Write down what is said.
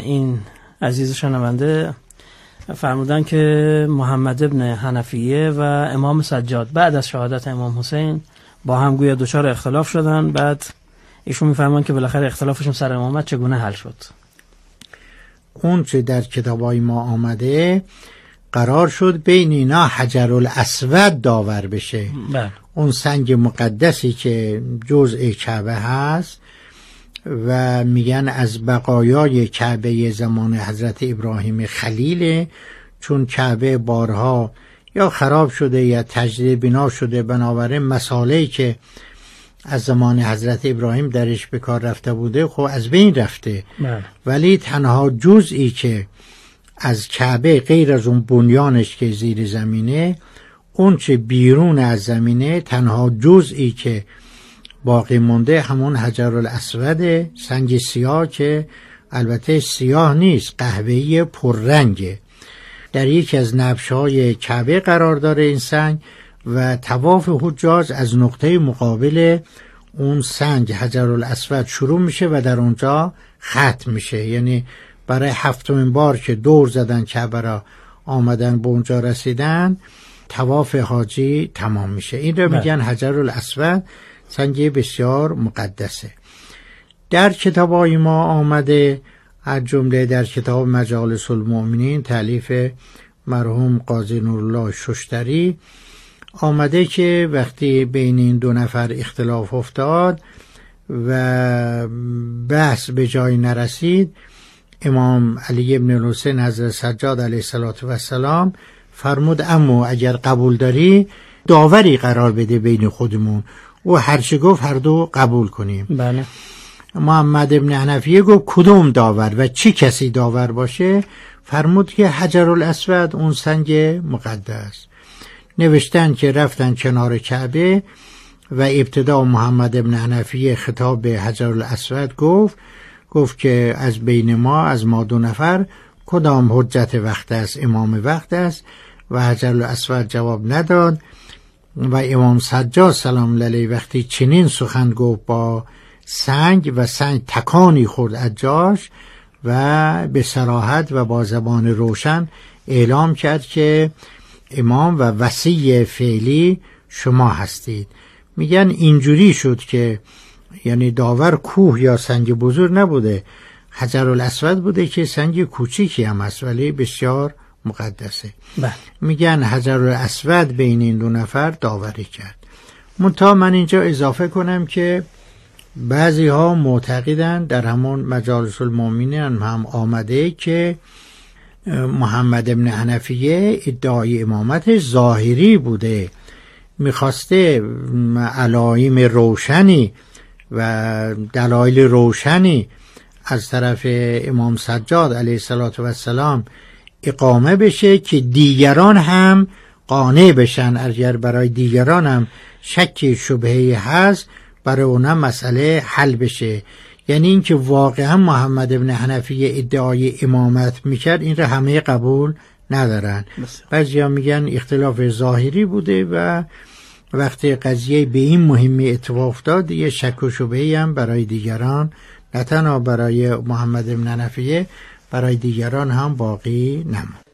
این عزیز شنونده فرمودن که محمد ابن حنفیه و امام سجاد بعد از شهادت امام حسین با هم گویا دچار اختلاف شدن. بعد ایشون میفرمان که بالاخره اختلافشون سر امامت چگونه حل شد؟ اون چه در کتابای ما آمده قرار شد بین اینا حجر الاسود داور بشه. بله. اون سنگ مقدسی که جزء کعبه هست و میگن از بقایای کعبه زمان حضرت ابراهیم خلیله چون کعبه بارها یا خراب شده یا تجدید بنا شده بنابراین مسائلی که از زمان حضرت ابراهیم درش به کار رفته بوده خب از بین رفته. بله. ولی تنها جزئی که از کعبه غیر از اون بنیانش که زیر زمینه اون چه بیرون از زمینه تنها جزئی که باقی مونده همون حجر الاسود سنگ سیاه که البته سیاه نیست قهوه‌ای پررنگه. در یکی از نبش های کعبه قرار داره این سنگ و تواف حجاج از نقطه مقابل اون سنگ حجر الاسود شروع میشه و در اونجا ختم میشه. یعنی برای هفتمین بار که دور زدن کعبه را آمدن به اونجا رسیدن تواف حاجی تمام میشه. این رو بله. میگن حجر الاسود سنگ بسیار مقدسه. در کتاب ما آمده از جمله در کتاب مجالس المؤمنین تعلیف مرحوم قاضی نورالله ششتری آمده که وقتی بین این دو نفر اختلاف افتاد و بحث به جای نرسید امام علی ابن الحسین حضرت سجاد علیه السلام فرمود اما اگر قبول داری داوری قرار بده بین خودمون. و هرچه گفت هر دو قبول کنیم. بله. محمد ابن حنفیه گفت کدوم داور و چی کسی داور باشه؟ فرمود که حجر الاسود اون سنگ مقدس. نوشتن که رفتن کنار کعبه و ابتدا محمد ابن حنفیه خطاب به حجر الاسود گفت گفت که از بین ما از ما دو نفر کدام حجت وقت است امام وقت است؟ و حجر الاسود جواب نداد. و امام سجاد سلام علیه وقتی چنین سخن گفت با سنگ و سنگ تکانی خورد از جاش و به سراحت و با زبان روشن اعلام کرد که امام و وسیع فعلی شما هستید. میگن اینجوری شد که یعنی داور کوه یا سنگ بزرگ نبوده. حجر الاسود بوده که سنگ کوچیکی هم است ولی بسیار مقدسه. بله. میگن حجر الاسود بین این دو نفر داوری کرد. منتها من اینجا اضافه کنم که بعضی ها معتقدند در همون مجالس المؤمنین هم آمده که محمد ابن حنفیه ادعای امامت ظاهری بوده. می‌خواسته علایم روشنی و دلایل روشنی از طرف امام سجاد علیه السلام اقامه بشه که دیگران هم قانع بشن. اگر برای دیگران هم شک شبهی هست برای اونا مسئله حل بشه. یعنی اینکه واقعا محمد ابن حنفیه ادعای امامت می‌کرد این را همه قبول ندارن. بعضی میگن اختلاف ظاهری بوده و وقتی قضیه به این مهمی اتفاق افتاد یه شک و شبهی هم برای دیگران نه تنها برای محمد ابن حنفیه برای دیگران هم باقی نموند